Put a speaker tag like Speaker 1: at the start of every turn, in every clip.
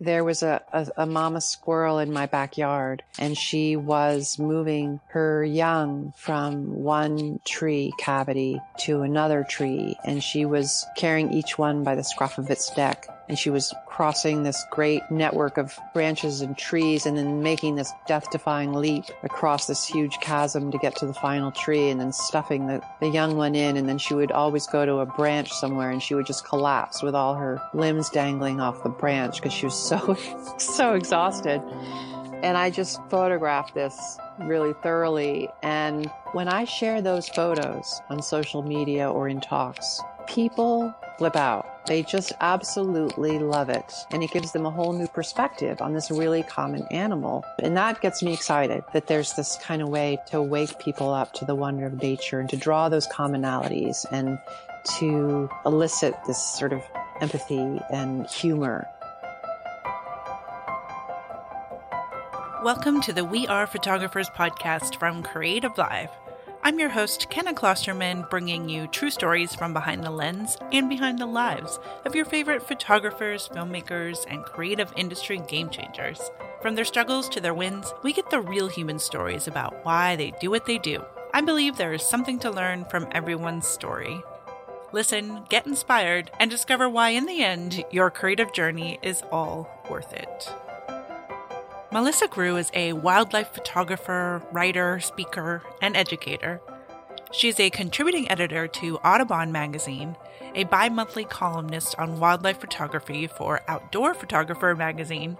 Speaker 1: there was a, a, a, mama squirrel in my backyard and she was moving her young from one tree cavity to another tree and she was carrying each one by the scruff of its neck and she was crossing this great network of branches and trees and then making this death defying leap across this huge chasm to get to the final tree and then stuffing the, the young one in. And then she would always go to a branch somewhere and she would just collapse with all her limbs dangling off the branch because she was so, so exhausted. And I just photographed this really thoroughly. And when I share those photos on social media or in talks, people flip out. They just absolutely love it. And it gives them a whole new perspective on this really common animal. And that gets me excited that there's this kind of way to wake people up to the wonder of nature and to draw those commonalities and to elicit this sort of empathy and humor.
Speaker 2: Welcome to the We Are Photographers podcast from Creative Live. I'm your host, Kenna Klosterman, bringing you true stories from behind the lens and behind the lives of your favorite photographers, filmmakers, and creative industry game changers. From their struggles to their wins, we get the real human stories about why they do what they do. I believe there is something to learn from everyone's story. Listen, get inspired, and discover why, in the end, your creative journey is all worth it. Melissa Groo is a wildlife photographer, writer, speaker, and educator. She's a contributing editor to Audubon magazine, a bi monthly columnist on wildlife photography for Outdoor Photographer magazine,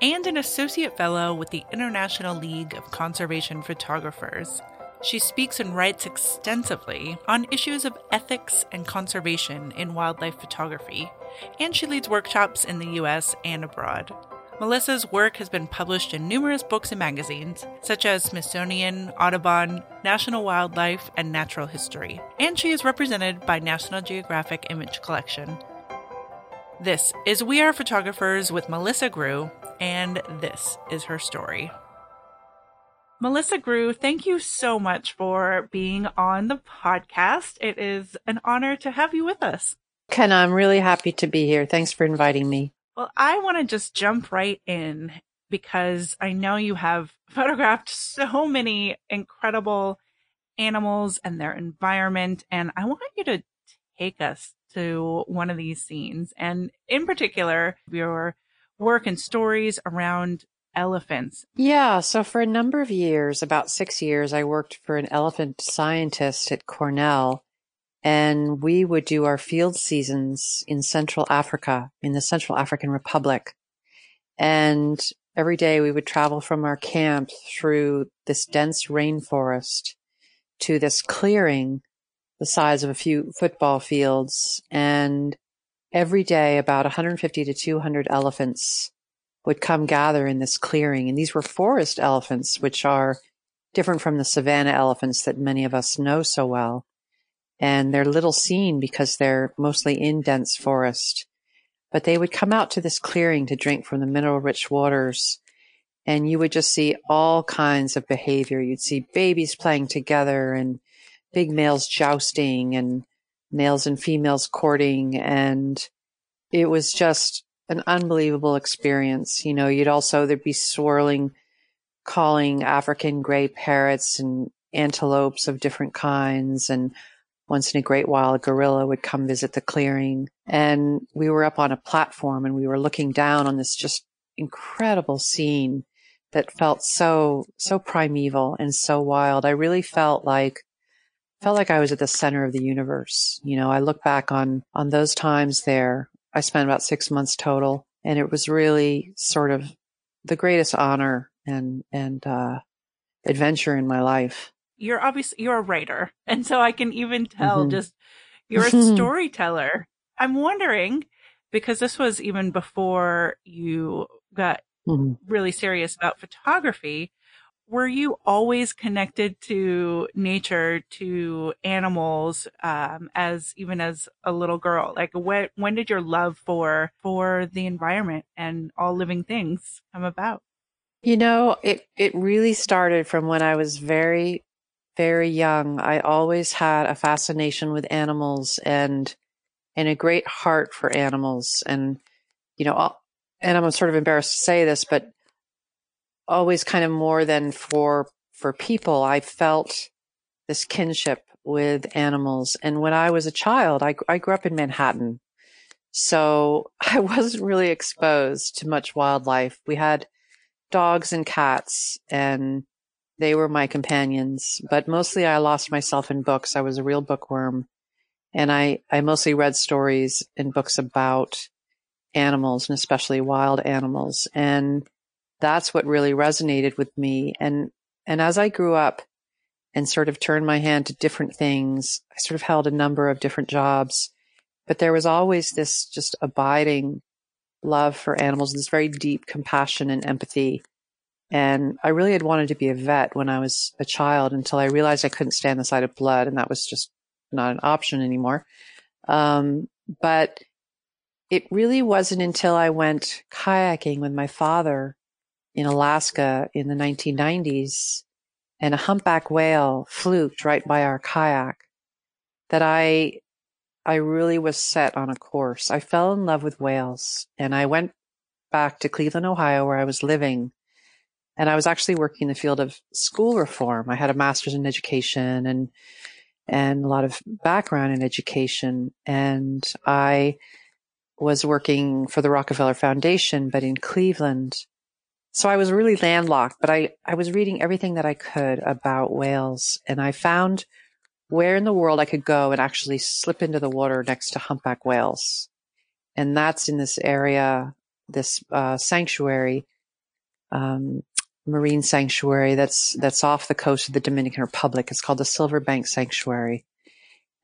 Speaker 2: and an associate fellow with the International League of Conservation Photographers. She speaks and writes extensively on issues of ethics and conservation in wildlife photography, and she leads workshops in the US and abroad. Melissa's work has been published in numerous books and magazines, such as Smithsonian, Audubon, National Wildlife, and Natural History, and she is represented by National Geographic Image Collection. This is We Are Photographers with Melissa Groo, and this is her story. Melissa Groo, thank you so much for being on the podcast. It is an honor to have you with us.
Speaker 1: Ken, I'm really happy to be here. Thanks for inviting me.
Speaker 2: Well, I want to just jump right in because I know you have photographed so many incredible animals and their environment. And I want you to take us to one of these scenes and in particular, your work and stories around elephants.
Speaker 1: Yeah. So for a number of years, about six years, I worked for an elephant scientist at Cornell and we would do our field seasons in Central Africa, in the Central African Republic. And every day we would travel from our camp through this dense rainforest to this clearing the size of a few football fields. And every day about 150 to 200 elephants would come gather in this clearing. And these were forest elephants, which are different from the savanna elephants that many of us know so well and they're little seen because they're mostly in dense forest. But they would come out to this clearing to drink from the mineral rich waters. And you would just see all kinds of behavior. You'd see babies playing together and big males jousting and males and females courting. And it was just an unbelievable experience. You know, you'd also, there'd be swirling, calling African gray parrots and antelopes of different kinds and once in a great while, a gorilla would come visit the clearing. And we were up on a platform and we were looking down on this just incredible scene that felt so, so primeval and so wild. I really felt like, felt like I was at the center of the universe. You know, I look back on, on those times there. I spent about six months total and it was really sort of the greatest honor and, and, uh, adventure in my life
Speaker 2: you're obviously you're a writer, and so I can even tell mm-hmm. just you're a storyteller. I'm wondering because this was even before you got mm-hmm. really serious about photography. Were you always connected to nature, to animals, um, as even as a little girl? Like, when when did your love for for the environment and all living things come about?
Speaker 1: You know, it it really started from when I was very very young, I always had a fascination with animals and and a great heart for animals. And you know, and I'm sort of embarrassed to say this, but always kind of more than for for people, I felt this kinship with animals. And when I was a child, I, I grew up in Manhattan. So I wasn't really exposed to much wildlife. We had dogs and cats and they were my companions, but mostly I lost myself in books. I was a real bookworm and I, I mostly read stories and books about animals and especially wild animals. And that's what really resonated with me. And, and as I grew up and sort of turned my hand to different things, I sort of held a number of different jobs, but there was always this just abiding love for animals, this very deep compassion and empathy. And I really had wanted to be a vet when I was a child until I realized I couldn't stand the sight of blood and that was just not an option anymore. Um, but it really wasn't until I went kayaking with my father in Alaska in the 1990s and a humpback whale fluked right by our kayak that I I really was set on a course. I fell in love with whales and I went back to Cleveland, Ohio where I was living and I was actually working in the field of school reform. I had a master's in education and and a lot of background in education and I was working for the Rockefeller Foundation, but in Cleveland. So I was really landlocked, but I, I was reading everything that I could about whales and I found where in the world I could go and actually slip into the water next to humpback whales. And that's in this area, this uh, sanctuary, um, marine sanctuary that's that's off the coast of the Dominican Republic. It's called the Silverbank Sanctuary.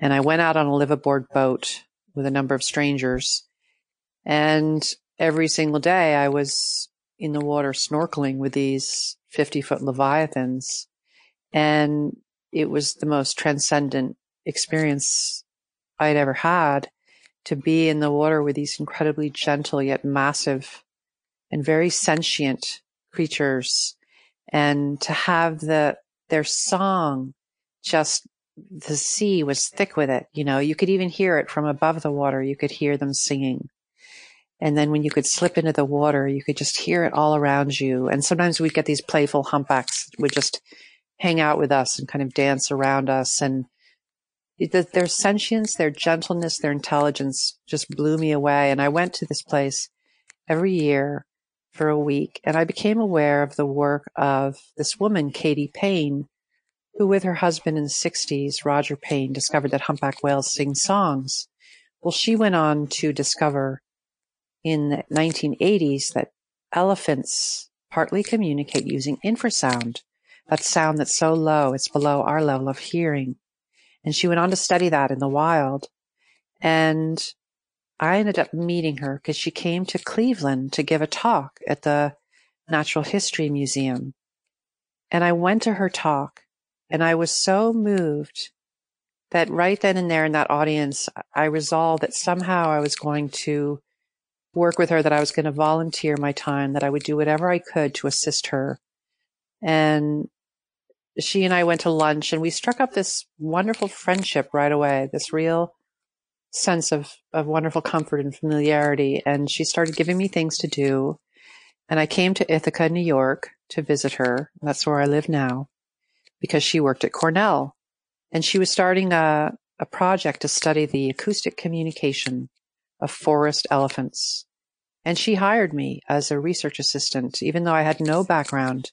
Speaker 1: And I went out on a liveaboard boat with a number of strangers and every single day I was in the water snorkeling with these 50 foot Leviathans. And it was the most transcendent experience I'd ever had to be in the water with these incredibly gentle yet massive and very sentient creatures and to have the their song just the sea was thick with it you know you could even hear it from above the water you could hear them singing and then when you could slip into the water, you could just hear it all around you. And sometimes we'd get these playful humpbacks would just hang out with us and kind of dance around us. And their sentience, their gentleness, their intelligence just blew me away. And I went to this place every year for a week and I became aware of the work of this woman, Katie Payne, who with her husband in the 60s, Roger Payne, discovered that humpback whales sing songs. Well, she went on to discover in the 1980s that elephants partly communicate using infrasound, that sound that's so low, it's below our level of hearing. And she went on to study that in the wild. And I ended up meeting her because she came to Cleveland to give a talk at the Natural History Museum. And I went to her talk and I was so moved that right then and there in that audience, I resolved that somehow I was going to work with her that I was going to volunteer my time, that I would do whatever I could to assist her. And she and I went to lunch and we struck up this wonderful friendship right away, this real sense of, of wonderful comfort and familiarity. And she started giving me things to do. And I came to Ithaca, New York to visit her. That's where I live now because she worked at Cornell and she was starting a, a project to study the acoustic communication of forest elephants. And she hired me as a research assistant, even though I had no background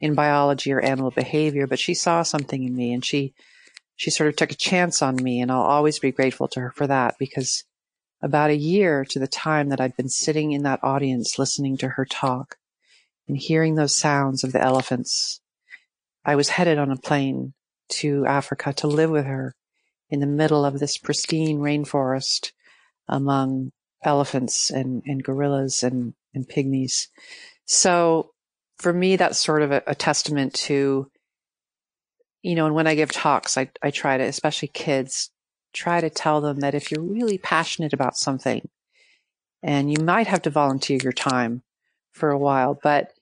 Speaker 1: in biology or animal behavior, but she saw something in me and she, she sort of took a chance on me. And I'll always be grateful to her for that because about a year to the time that I'd been sitting in that audience listening to her talk and hearing those sounds of the elephants, I was headed on a plane to Africa to live with her in the middle of this pristine rainforest among elephants and, and gorillas and, and pygmies. So for me, that's sort of a, a testament to, you know, and when I give talks, I, I try to, especially kids, try to tell them that if you're really passionate about something and you might have to volunteer your time for a while, but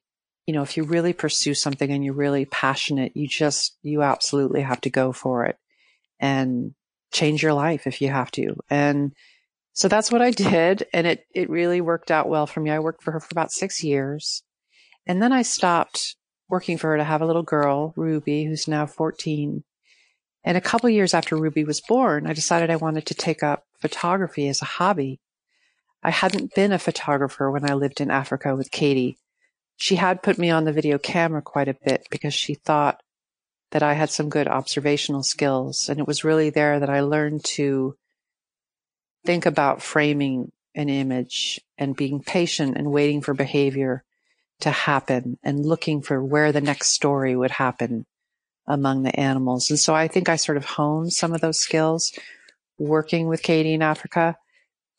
Speaker 1: you know, if you really pursue something and you're really passionate, you just, you absolutely have to go for it and change your life if you have to. And So that's what I did. And it, it really worked out well for me. I worked for her for about six years. And then I stopped working for her to have a little girl, Ruby, who's now 14. And a couple years after Ruby was born, I decided I wanted to take up photography as a hobby. I hadn't been a photographer when I lived in Africa with Katie. She had put me on the video camera quite a bit because she thought that I had some good observational skills. And it was really there that I learned to think about framing an image and being patient and waiting for behavior to happen and looking for where the next story would happen among the animals. And so I think I sort of honed some of those skills working with Katie in Africa,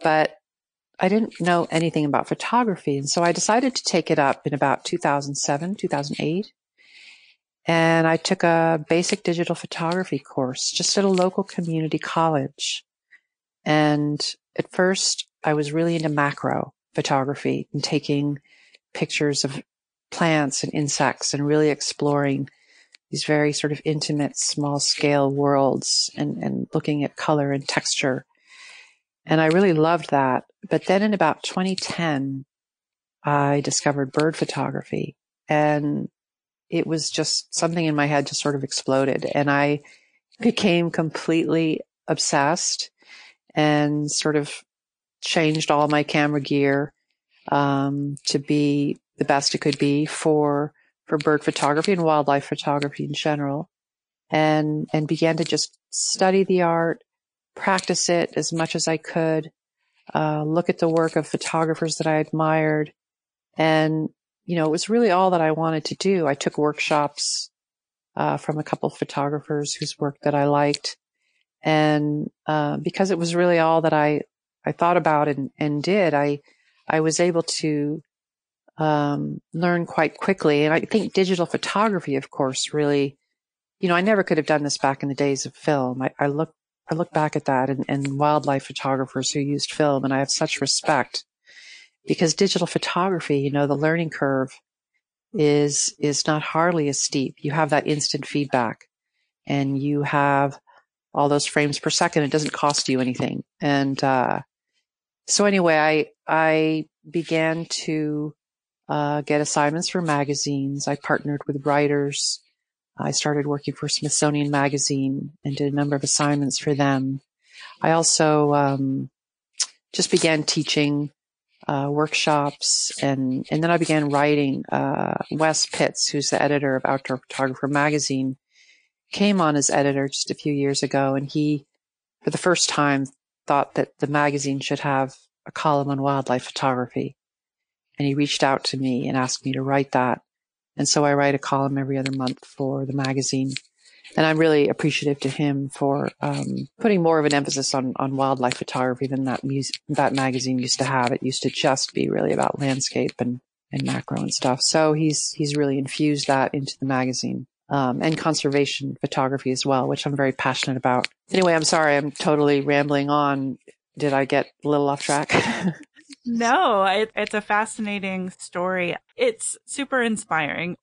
Speaker 1: but I didn't know anything about photography. And so I decided to take it up in about 2007, 2008. And I took a basic digital photography course just at a local community college. And at first I was really into macro photography and taking pictures of plants and insects and really exploring these very sort of intimate, small scale worlds and, and looking at color and texture. And I really loved that. But then in about 2010, I discovered bird photography and it was just something in my head just sort of exploded and I became completely obsessed and sort of changed all my camera gear um, to be the best it could be for for bird photography and wildlife photography in general, and and began to just study the art, practice it as much as I could, uh, look at the work of photographers that I admired, and you know it was really all that I wanted to do. I took workshops uh, from a couple of photographers whose work that I liked, and uh, because it was really all that I I thought about and and did, I I was able to um, learn quite quickly. And I think digital photography, of course, really, you know, I never could have done this back in the days of film. I, I look, I look back at that and, and wildlife photographers who used film, and I have such respect because digital photography, you know, the learning curve is is not hardly as steep. You have that instant feedback, and you have all those frames per second. It doesn't cost you anything, and uh, so anyway, I I began to uh, get assignments for magazines. I partnered with writers. I started working for Smithsonian Magazine and did a number of assignments for them. I also um, just began teaching uh, workshops, and and then I began writing. Uh, Wes Pitts, who's the editor of Outdoor Photographer magazine, came on as editor just a few years ago, and he, for the first time, thought that the magazine should have a column on wildlife photography. And he reached out to me and asked me to write that. And so I write a column every other month for the magazine. And I'm really appreciative to him for um, putting more of an emphasis on, on wildlife photography than that music, that magazine used to have. It used to just be really about landscape and, and macro and stuff. So he's he's really infused that into the magazine um, and conservation photography as well, which I'm very passionate about. Anyway, I'm sorry, I'm totally rambling on. Did I get a little off track?
Speaker 2: no, it, it's a fascinating story. It's super inspiring.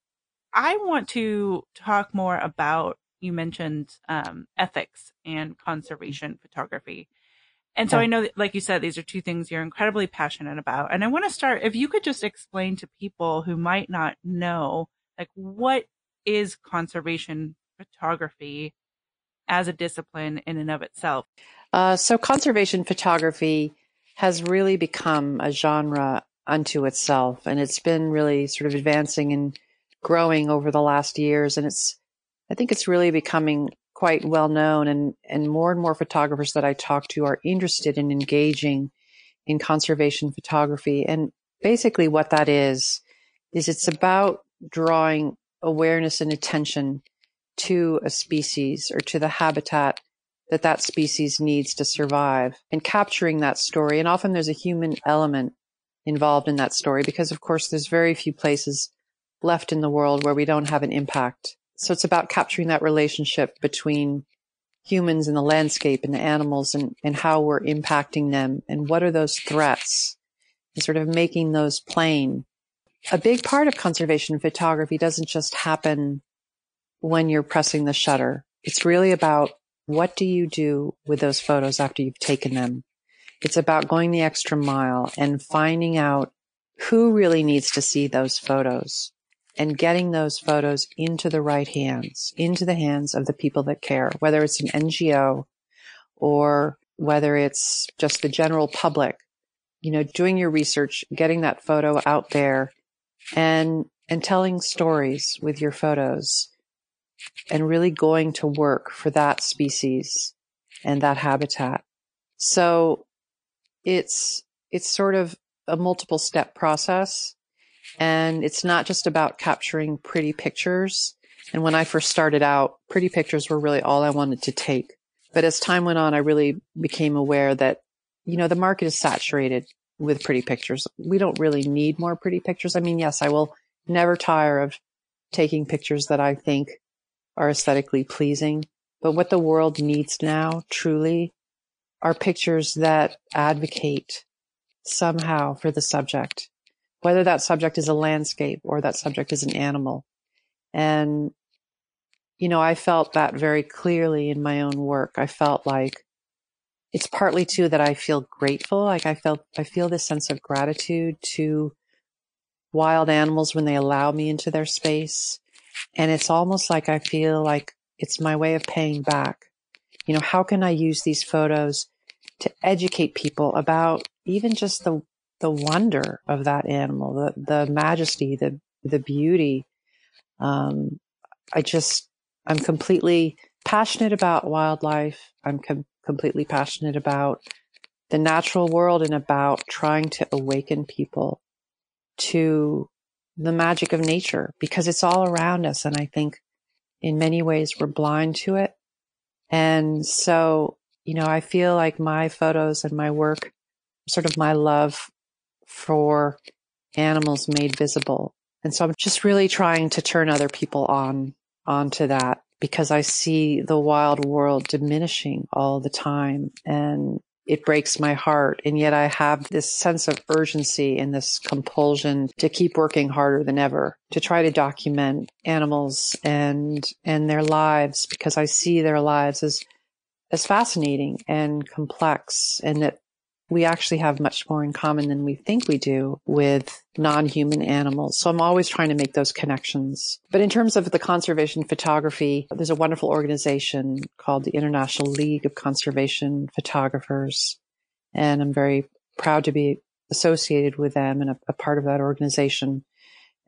Speaker 2: I want to talk more about you mentioned um, ethics and conservation photography. And so I know that, like you said, these are two things you're incredibly passionate about. And I want to start, if you could just explain to people who might not know, like what is conservation photography as a discipline in and of itself?
Speaker 1: Uh, so, conservation photography has really become a genre unto itself, and it's been really sort of advancing and growing over the last years. And it's, I think it's really becoming quite well known, and, and more and more photographers that I talk to are interested in engaging in conservation photography. And basically, what that is, is it's about drawing awareness and attention to a species or to the habitat that that species needs to survive and capturing that story. And often there's a human element involved in that story because of course there's very few places left in the world where we don't have an impact. So it's about capturing that relationship between humans and the landscape and the animals and, and how we're impacting them and what are those threats and sort of making those plain a big part of conservation photography doesn't just happen when you're pressing the shutter. It's really about what do you do with those photos after you've taken them? It's about going the extra mile and finding out who really needs to see those photos and getting those photos into the right hands, into the hands of the people that care, whether it's an NGO or whether it's just the general public, you know, doing your research, getting that photo out there and, and telling stories with your photos and really going to work for that species and that habitat. So it's, it's sort of a multiple step process and it's not just about capturing pretty pictures. And when I first started out, pretty pictures were really all I wanted to take. But as time went on, I really became aware that, you know, the market is saturated with pretty pictures. We don't really need more pretty pictures. I mean, yes, I will never tire of taking pictures that I think are aesthetically pleasing. But what the world needs now, truly, are pictures that advocate somehow for the subject, whether that subject is a landscape or that subject is an animal. And, you know, I felt that very clearly in my own work. I felt like it's partly too that I feel grateful. Like I felt, I feel this sense of gratitude to wild animals when they allow me into their space. And it's almost like I feel like it's my way of paying back. You know, how can I use these photos to educate people about even just the the wonder of that animal, the the majesty, the the beauty. Um, I just I'm completely passionate about wildlife. I'm com- completely passionate about the natural world and about trying to awaken people to the magic of nature because it's all around us. And I think in many ways we're blind to it. And so you know, I feel like my photos and my work, sort of my love for animals made visible. And so I'm just really trying to turn other people on, onto that because I see the wild world diminishing all the time and it breaks my heart. And yet I have this sense of urgency and this compulsion to keep working harder than ever to try to document animals and, and their lives because I see their lives as as fascinating and complex and that we actually have much more in common than we think we do with non-human animals. So I'm always trying to make those connections. But in terms of the conservation photography, there's a wonderful organization called the International League of Conservation Photographers. And I'm very proud to be associated with them and a, a part of that organization.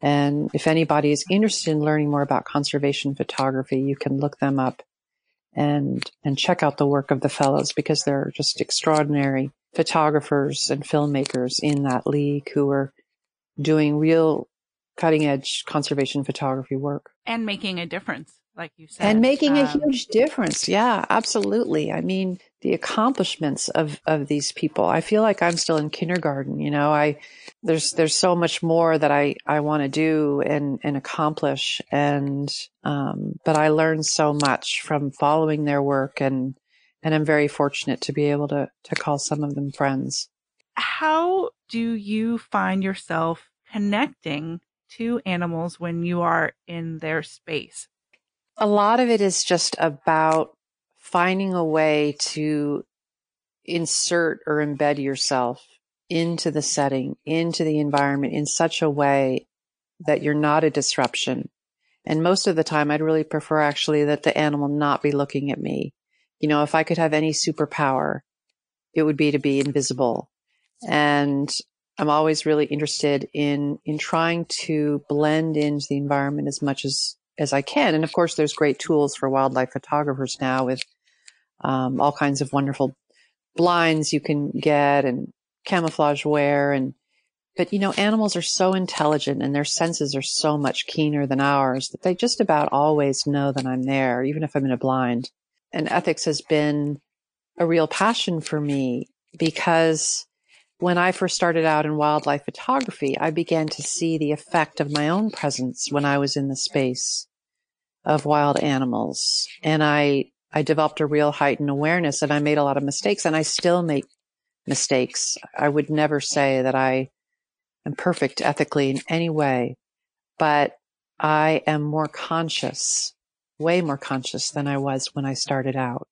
Speaker 1: And if anybody is interested in learning more about conservation photography, you can look them up and and check out the work of the fellows because they're just extraordinary photographers and filmmakers in that league who are doing real cutting edge conservation photography work.
Speaker 2: And making a difference like you said
Speaker 1: and making um, a huge difference. Yeah absolutely. I mean the accomplishments of of these people. I feel like i'm still in kindergarten you know? I there's there's so much more that I I want to do and and accomplish and um, but I learned so much from following their work and and I'm very fortunate to be able to to call some of them friends.
Speaker 2: How do you find yourself connecting to animals when you are in their space?
Speaker 1: A lot of it is just about finding a way to insert or embed yourself into the setting, into the environment in such a way that you're not a disruption. And most of the time, I'd really prefer actually that the animal not be looking at me. You know, if I could have any superpower, it would be to be invisible. And I'm always really interested in, in trying to blend into the environment as much as, as I can. And of course, there's great tools for wildlife photographers now with, um, all kinds of wonderful blinds you can get and camouflage wear and but you know animals are so intelligent and their senses are so much keener than ours that they just about always know that I'm there even if I'm in a blind and ethics has been a real passion for me because when I first started out in wildlife photography, I began to see the effect of my own presence when I was in the space of wild animals. And I, I developed a real heightened awareness and I made a lot of mistakes and I still make mistakes. I would never say that I am perfect ethically in any way, but I am more conscious, way more conscious than I was when I started out.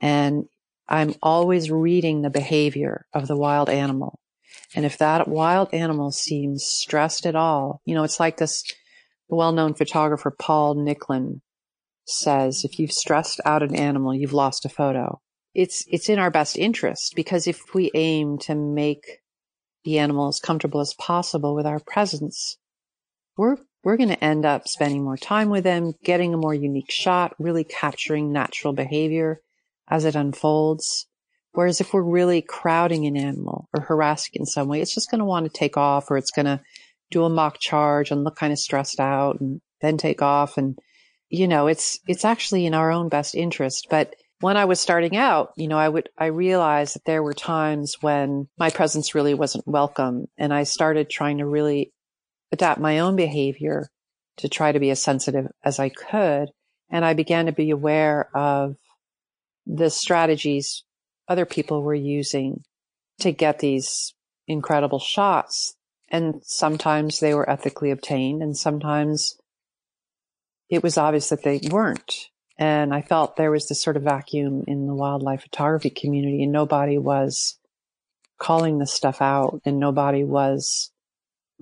Speaker 1: And I'm always reading the behavior of the wild animal. And if that wild animal seems stressed at all, you know, it's like this the well-known photographer, Paul Nicklin says, if you've stressed out an animal, you've lost a photo. It's, it's in our best interest because if we aim to make the animal as comfortable as possible with our presence, we're, we're going to end up spending more time with them, getting a more unique shot, really capturing natural behavior as it unfolds. Whereas if we're really crowding an animal or harassing in some way, it's just going to want to take off or it's going to do a mock charge and look kind of stressed out and then take off. And, you know, it's, it's actually in our own best interest. But when I was starting out, you know, I would, I realized that there were times when my presence really wasn't welcome. And I started trying to really adapt my own behavior to try to be as sensitive as I could. And I began to be aware of the strategies other people were using to get these incredible shots. And sometimes they were ethically obtained and sometimes it was obvious that they weren't. And I felt there was this sort of vacuum in the wildlife photography community and nobody was calling this stuff out and nobody was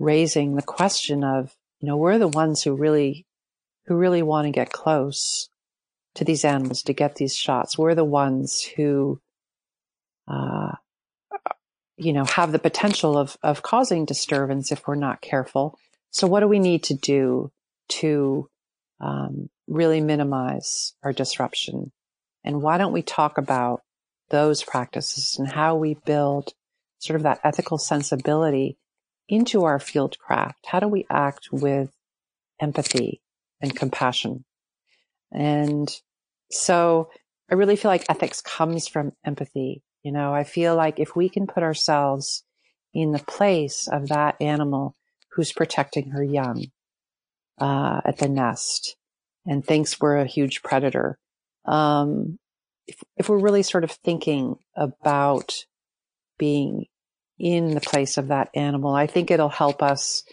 Speaker 1: raising the question of, you know, we're the ones who really, who really want to get close to these animals to get these shots. We're the ones who, uh, you know, have the potential of, of causing disturbance if we're not careful. So what do we need to do to um, really minimize our disruption. And why don't we talk about those practices and how we build sort of that ethical sensibility into our field craft? How do we act with empathy and compassion? And so I really feel like ethics comes from empathy. You know, I feel like if we can put ourselves in the place of that animal who's protecting her young, uh, at the nest and thinks we're a huge predator. Um, if, if we're really sort of thinking about being in the place of that animal, I think it'll help us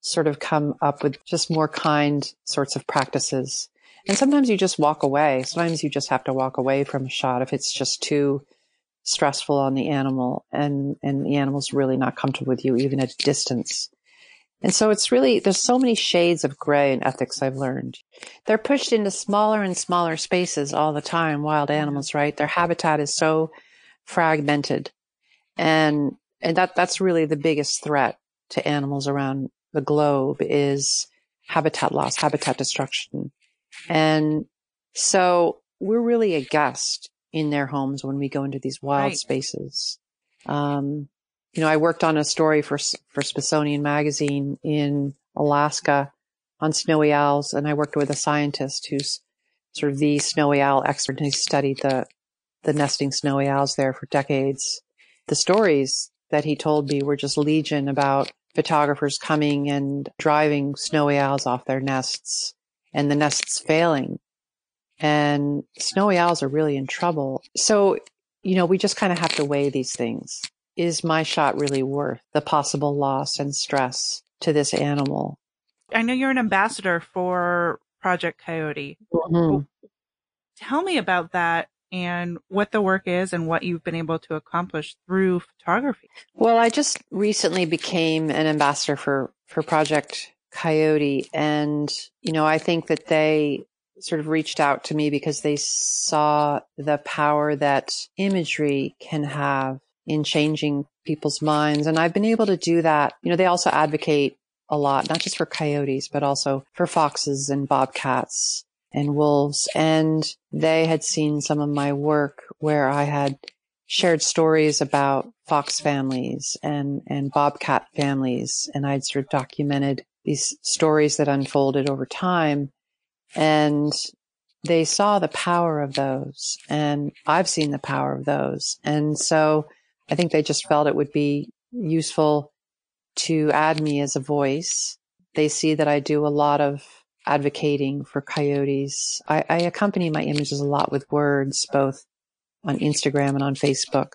Speaker 1: sort of come up with just more kind sorts of practices. And sometimes you just walk away. Sometimes you just have to walk away from a shot if it's just too stressful on the animal and, and the animal's really not comfortable with you, even at a distance. And so it's really, there's so many shades of gray in ethics I've learned. They're pushed into smaller and smaller spaces all the time, wild mm-hmm. animals, right? Their habitat is so fragmented. And, and that, that's really the biggest threat to animals around the globe is habitat loss, habitat destruction. And so we're really a guest in their homes when we go into these wild right. spaces. Um, you know, I worked on a story for, for Smithsonian Magazine in Alaska on snowy owls, and I worked with a scientist who's sort of the snowy owl expert, and he studied the, the nesting snowy owls there for decades. The stories that he told me were just legion about photographers coming and driving snowy owls off their nests and the nests failing. And snowy owls are really in trouble. So, you know, we just kind of have to weigh these things is my shot really worth the possible loss and stress to this animal?
Speaker 2: I know you're an ambassador for Project Coyote. Mm-hmm. Tell me about that and what the work is and what you've been able to accomplish through photography.
Speaker 1: Well, I just recently became an ambassador for, for Project Coyote. And, you know, I think that they sort of reached out to me because they saw the power that imagery can have in changing people's minds. And I've been able to do that. You know, they also advocate a lot, not just for coyotes, but also for foxes and bobcats and wolves. And they had seen some of my work where I had shared stories about fox families and, and bobcat families. And I'd sort of documented these stories that unfolded over time. And they saw the power of those and I've seen the power of those. And so I think they just felt it would be useful to add me as a voice. They see that I do a lot of advocating for coyotes. I, I accompany my images a lot with words, both on Instagram and on Facebook.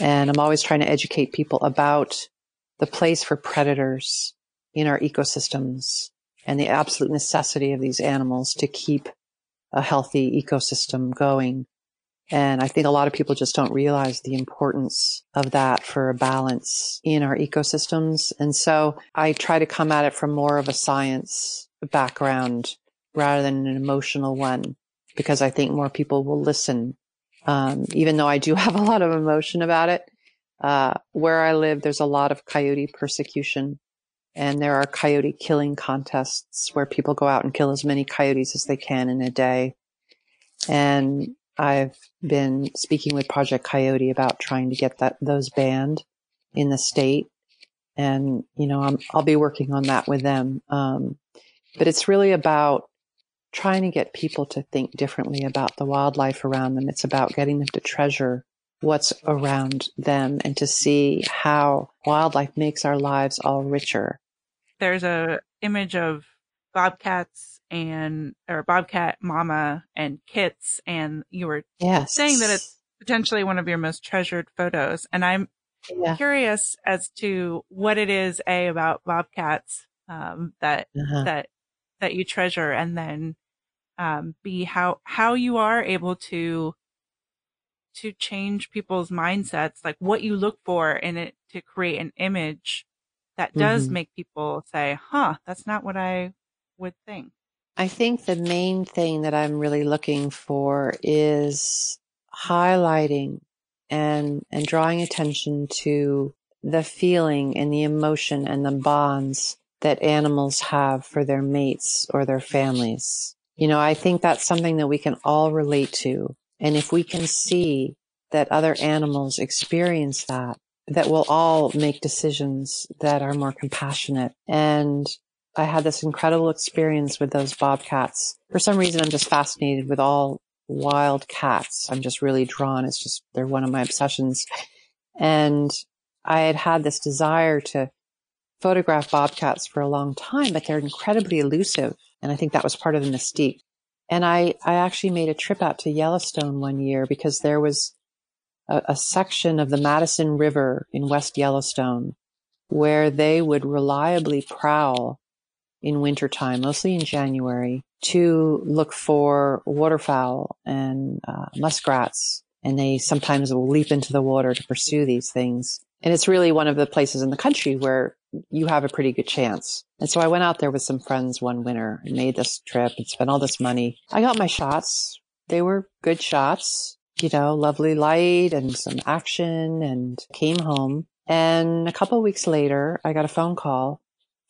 Speaker 1: And I'm always trying to educate people about the place for predators in our ecosystems and the absolute necessity of these animals to keep a healthy ecosystem going. And I think a lot of people just don't realize the importance of that for a balance in our ecosystems. And so I try to come at it from more of a science background rather than an emotional one, because I think more people will listen. Um, even though I do have a lot of emotion about it, uh, where I live, there's a lot of coyote persecution and there are coyote killing contests where people go out and kill as many coyotes as they can in a day. And I've been speaking with Project Coyote about trying to get that those banned in the state, and you know i will be working on that with them. Um, but it's really about trying to get people to think differently about the wildlife around them. It's about getting them to treasure what's around them and to see how wildlife makes our lives all richer.
Speaker 2: There's a image of bobcats and or Bobcat Mama and Kits, and you were
Speaker 1: yes.
Speaker 2: saying that it's potentially one of your most treasured photos. And I'm yeah. curious as to what it is a about Bobcats um, that uh-huh. that that you treasure, and then um, b how how you are able to to change people's mindsets, like what you look for in it to create an image that does mm-hmm. make people say, "Huh, that's not what I would think."
Speaker 1: I think the main thing that I'm really looking for is highlighting and, and drawing attention to the feeling and the emotion and the bonds that animals have for their mates or their families. You know, I think that's something that we can all relate to. And if we can see that other animals experience that, that we'll all make decisions that are more compassionate and I had this incredible experience with those bobcats. For some reason, I'm just fascinated with all wild cats. I'm just really drawn. It's just, they're one of my obsessions. And I had had this desire to photograph bobcats for a long time, but they're incredibly elusive. And I think that was part of the mystique. And I, I actually made a trip out to Yellowstone one year because there was a, a section of the Madison River in West Yellowstone where they would reliably prowl in wintertime, mostly in January, to look for waterfowl and uh, muskrats. And they sometimes will leap into the water to pursue these things. And it's really one of the places in the country where you have a pretty good chance. And so I went out there with some friends one winter and made this trip and spent all this money. I got my shots. They were good shots, you know, lovely light and some action and came home. And a couple weeks later, I got a phone call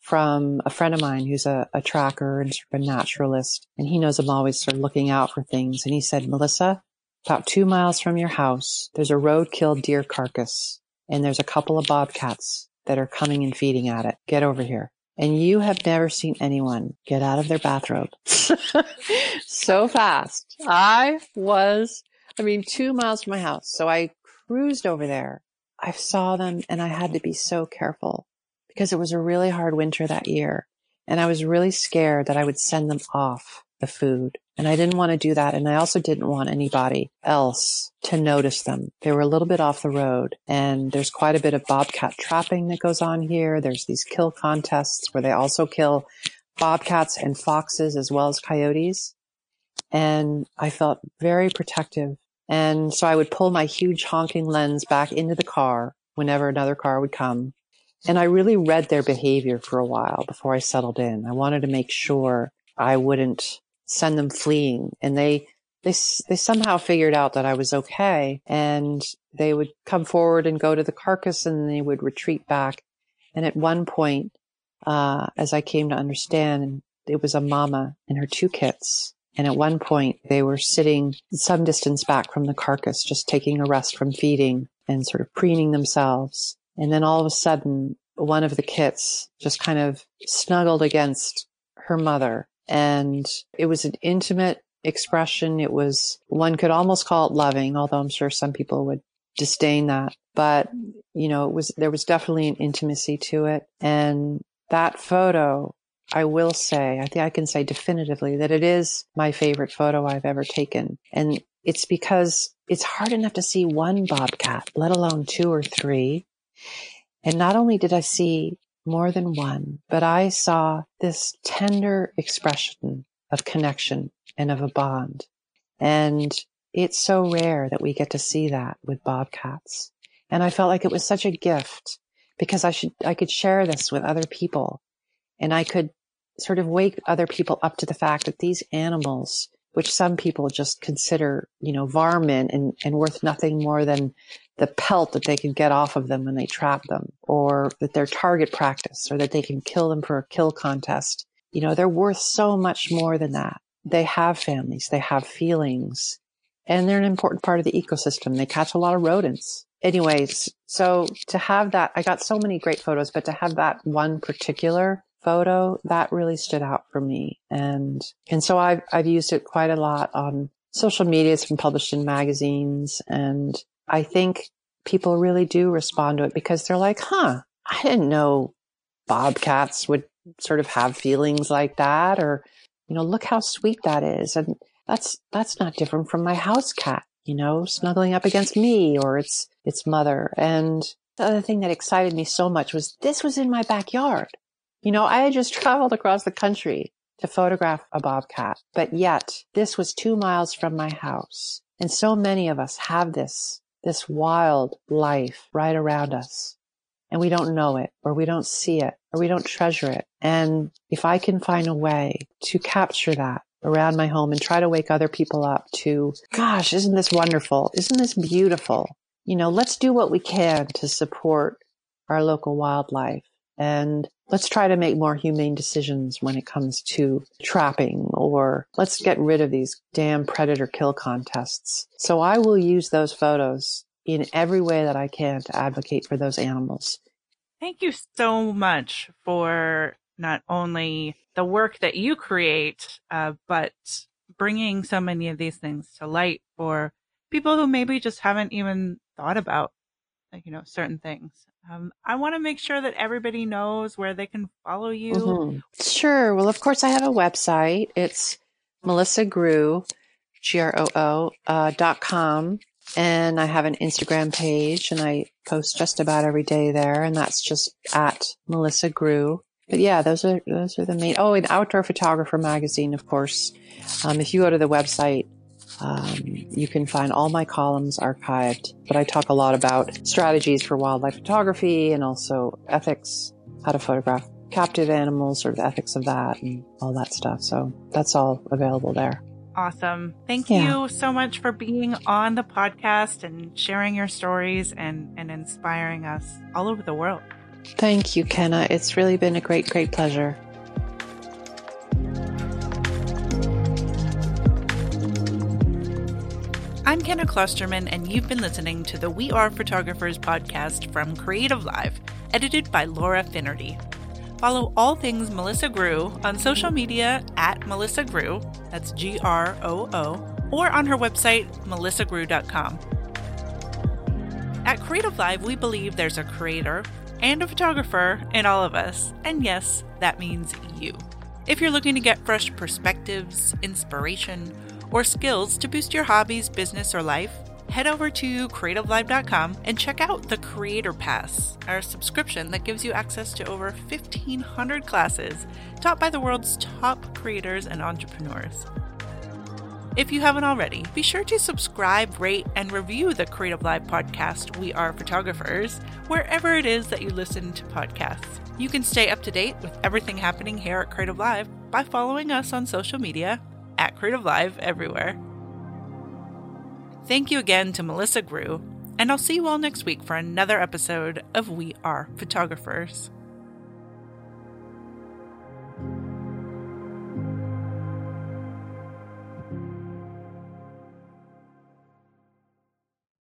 Speaker 1: from a friend of mine who's a, a tracker and sort of a naturalist. And he knows I'm always sort of looking out for things. And he said, Melissa, about two miles from your house, there's a roadkill deer carcass and there's a couple of bobcats that are coming and feeding at it. Get over here. And you have never seen anyone get out of their bathrobe so fast. I was, I mean, two miles from my house. So I cruised over there. I saw them and I had to be so careful because it was a really hard winter that year. And I was really scared that I would send them off the food. And I didn't want to do that. And I also didn't want anybody else to notice them. They were a little bit off the road and there's quite a bit of bobcat trapping that goes on here. There's these kill contests where they also kill bobcats and foxes as well as coyotes. And I felt very protective. And so I would pull my huge honking lens back into the car whenever another car would come and I really read their behavior for a while before I settled in. I wanted to make sure I wouldn't send them fleeing. And they, they, they somehow figured out that I was okay. And they would come forward and go to the carcass and they would retreat back. And at one point, uh, as I came to understand, it was a mama and her two kits. And at one point, they were sitting some distance back from the carcass, just taking a rest from feeding and sort of preening themselves. And then all of a sudden, one of the kits just kind of snuggled against her mother. And it was an intimate expression. It was, one could almost call it loving, although I'm sure some people would disdain that. But, you know, it was, there was definitely an intimacy to it. And that photo, I will say, I think I can say definitively that it is my favorite photo I've ever taken. And it's because it's hard enough to see one bobcat, let alone two or three. And not only did I see more than one, but I saw this tender expression of connection and of a bond. And it's so rare that we get to see that with bobcats. And I felt like it was such a gift because I should, I could share this with other people and I could sort of wake other people up to the fact that these animals, which some people just consider, you know, varmint and, and worth nothing more than the pelt that they can get off of them when they trap them or that they're target practice or that they can kill them for a kill contest. You know, they're worth so much more than that. They have families. They have feelings and they're an important part of the ecosystem. They catch a lot of rodents. Anyways, so to have that, I got so many great photos, but to have that one particular photo, that really stood out for me. And, and so I've, I've used it quite a lot on social media. It's been published in magazines. And I think people really do respond to it because they're like, huh, I didn't know bobcats would sort of have feelings like that. Or, you know, look how sweet that is. And that's, that's not different from my house cat, you know, snuggling up against me or its, its mother. And the other thing that excited me so much was this was in my backyard. You know, I had just traveled across the country to photograph a bobcat, but yet this was two miles from my house. And so many of us have this, this wild life right around us and we don't know it or we don't see it or we don't treasure it. And if I can find a way to capture that around my home and try to wake other people up to, gosh, isn't this wonderful? Isn't this beautiful? You know, let's do what we can to support our local wildlife and let's try to make more humane decisions when it comes to trapping or let's get rid of these damn predator kill contests. So I will use those photos in every way that I can to advocate for those animals.
Speaker 2: Thank you so much for not only the work that you create, uh, but bringing so many of these things to light for people who maybe just haven't even thought about, you know, certain things. Um, I want to make sure that everybody knows where they can follow you. Mm-hmm.
Speaker 1: Sure. Well, of course, I have a website. It's Melissa Groo, G R O O, uh, dot com. And I have an Instagram page and I post just about every day there. And that's just at Melissa Groo. But yeah, those are, those are the main, oh, and Outdoor Photographer magazine, of course. Um, if you go to the website, um, you can find all my columns archived, but I talk a lot about strategies for wildlife photography and also ethics, how to photograph captive animals, sort of ethics of that and all that stuff. So that's all available there
Speaker 2: awesome. Thank yeah. you so much for being on the podcast and sharing your stories and, and inspiring us all over the world.
Speaker 1: Thank you, Kenna. It's really been a great, great pleasure.
Speaker 2: I'm Kenna Klosterman, and you've been listening to the We Are Photographers podcast from Creative Live, edited by Laura Finnerty. Follow all things Melissa Groo on social media at Melissa Groo, that's G R O O, or on her website, melissagroo.com. At Creative Live, we believe there's a creator and a photographer in all of us, and yes, that means you. If you're looking to get fresh perspectives, inspiration, or skills to boost your hobbies, business, or life, head over to creativelive.com and check out the Creator Pass, our subscription that gives you access to over 1,500 classes taught by the world's top creators and entrepreneurs. If you haven't already, be sure to subscribe, rate, and review the Creative Live podcast, We Are Photographers, wherever it is that you listen to podcasts. You can stay up to date with everything happening here at Creative Live by following us on social media at Creative Live everywhere. Thank you again to Melissa Groo, and I'll see you all next week for another episode of We Are Photographers.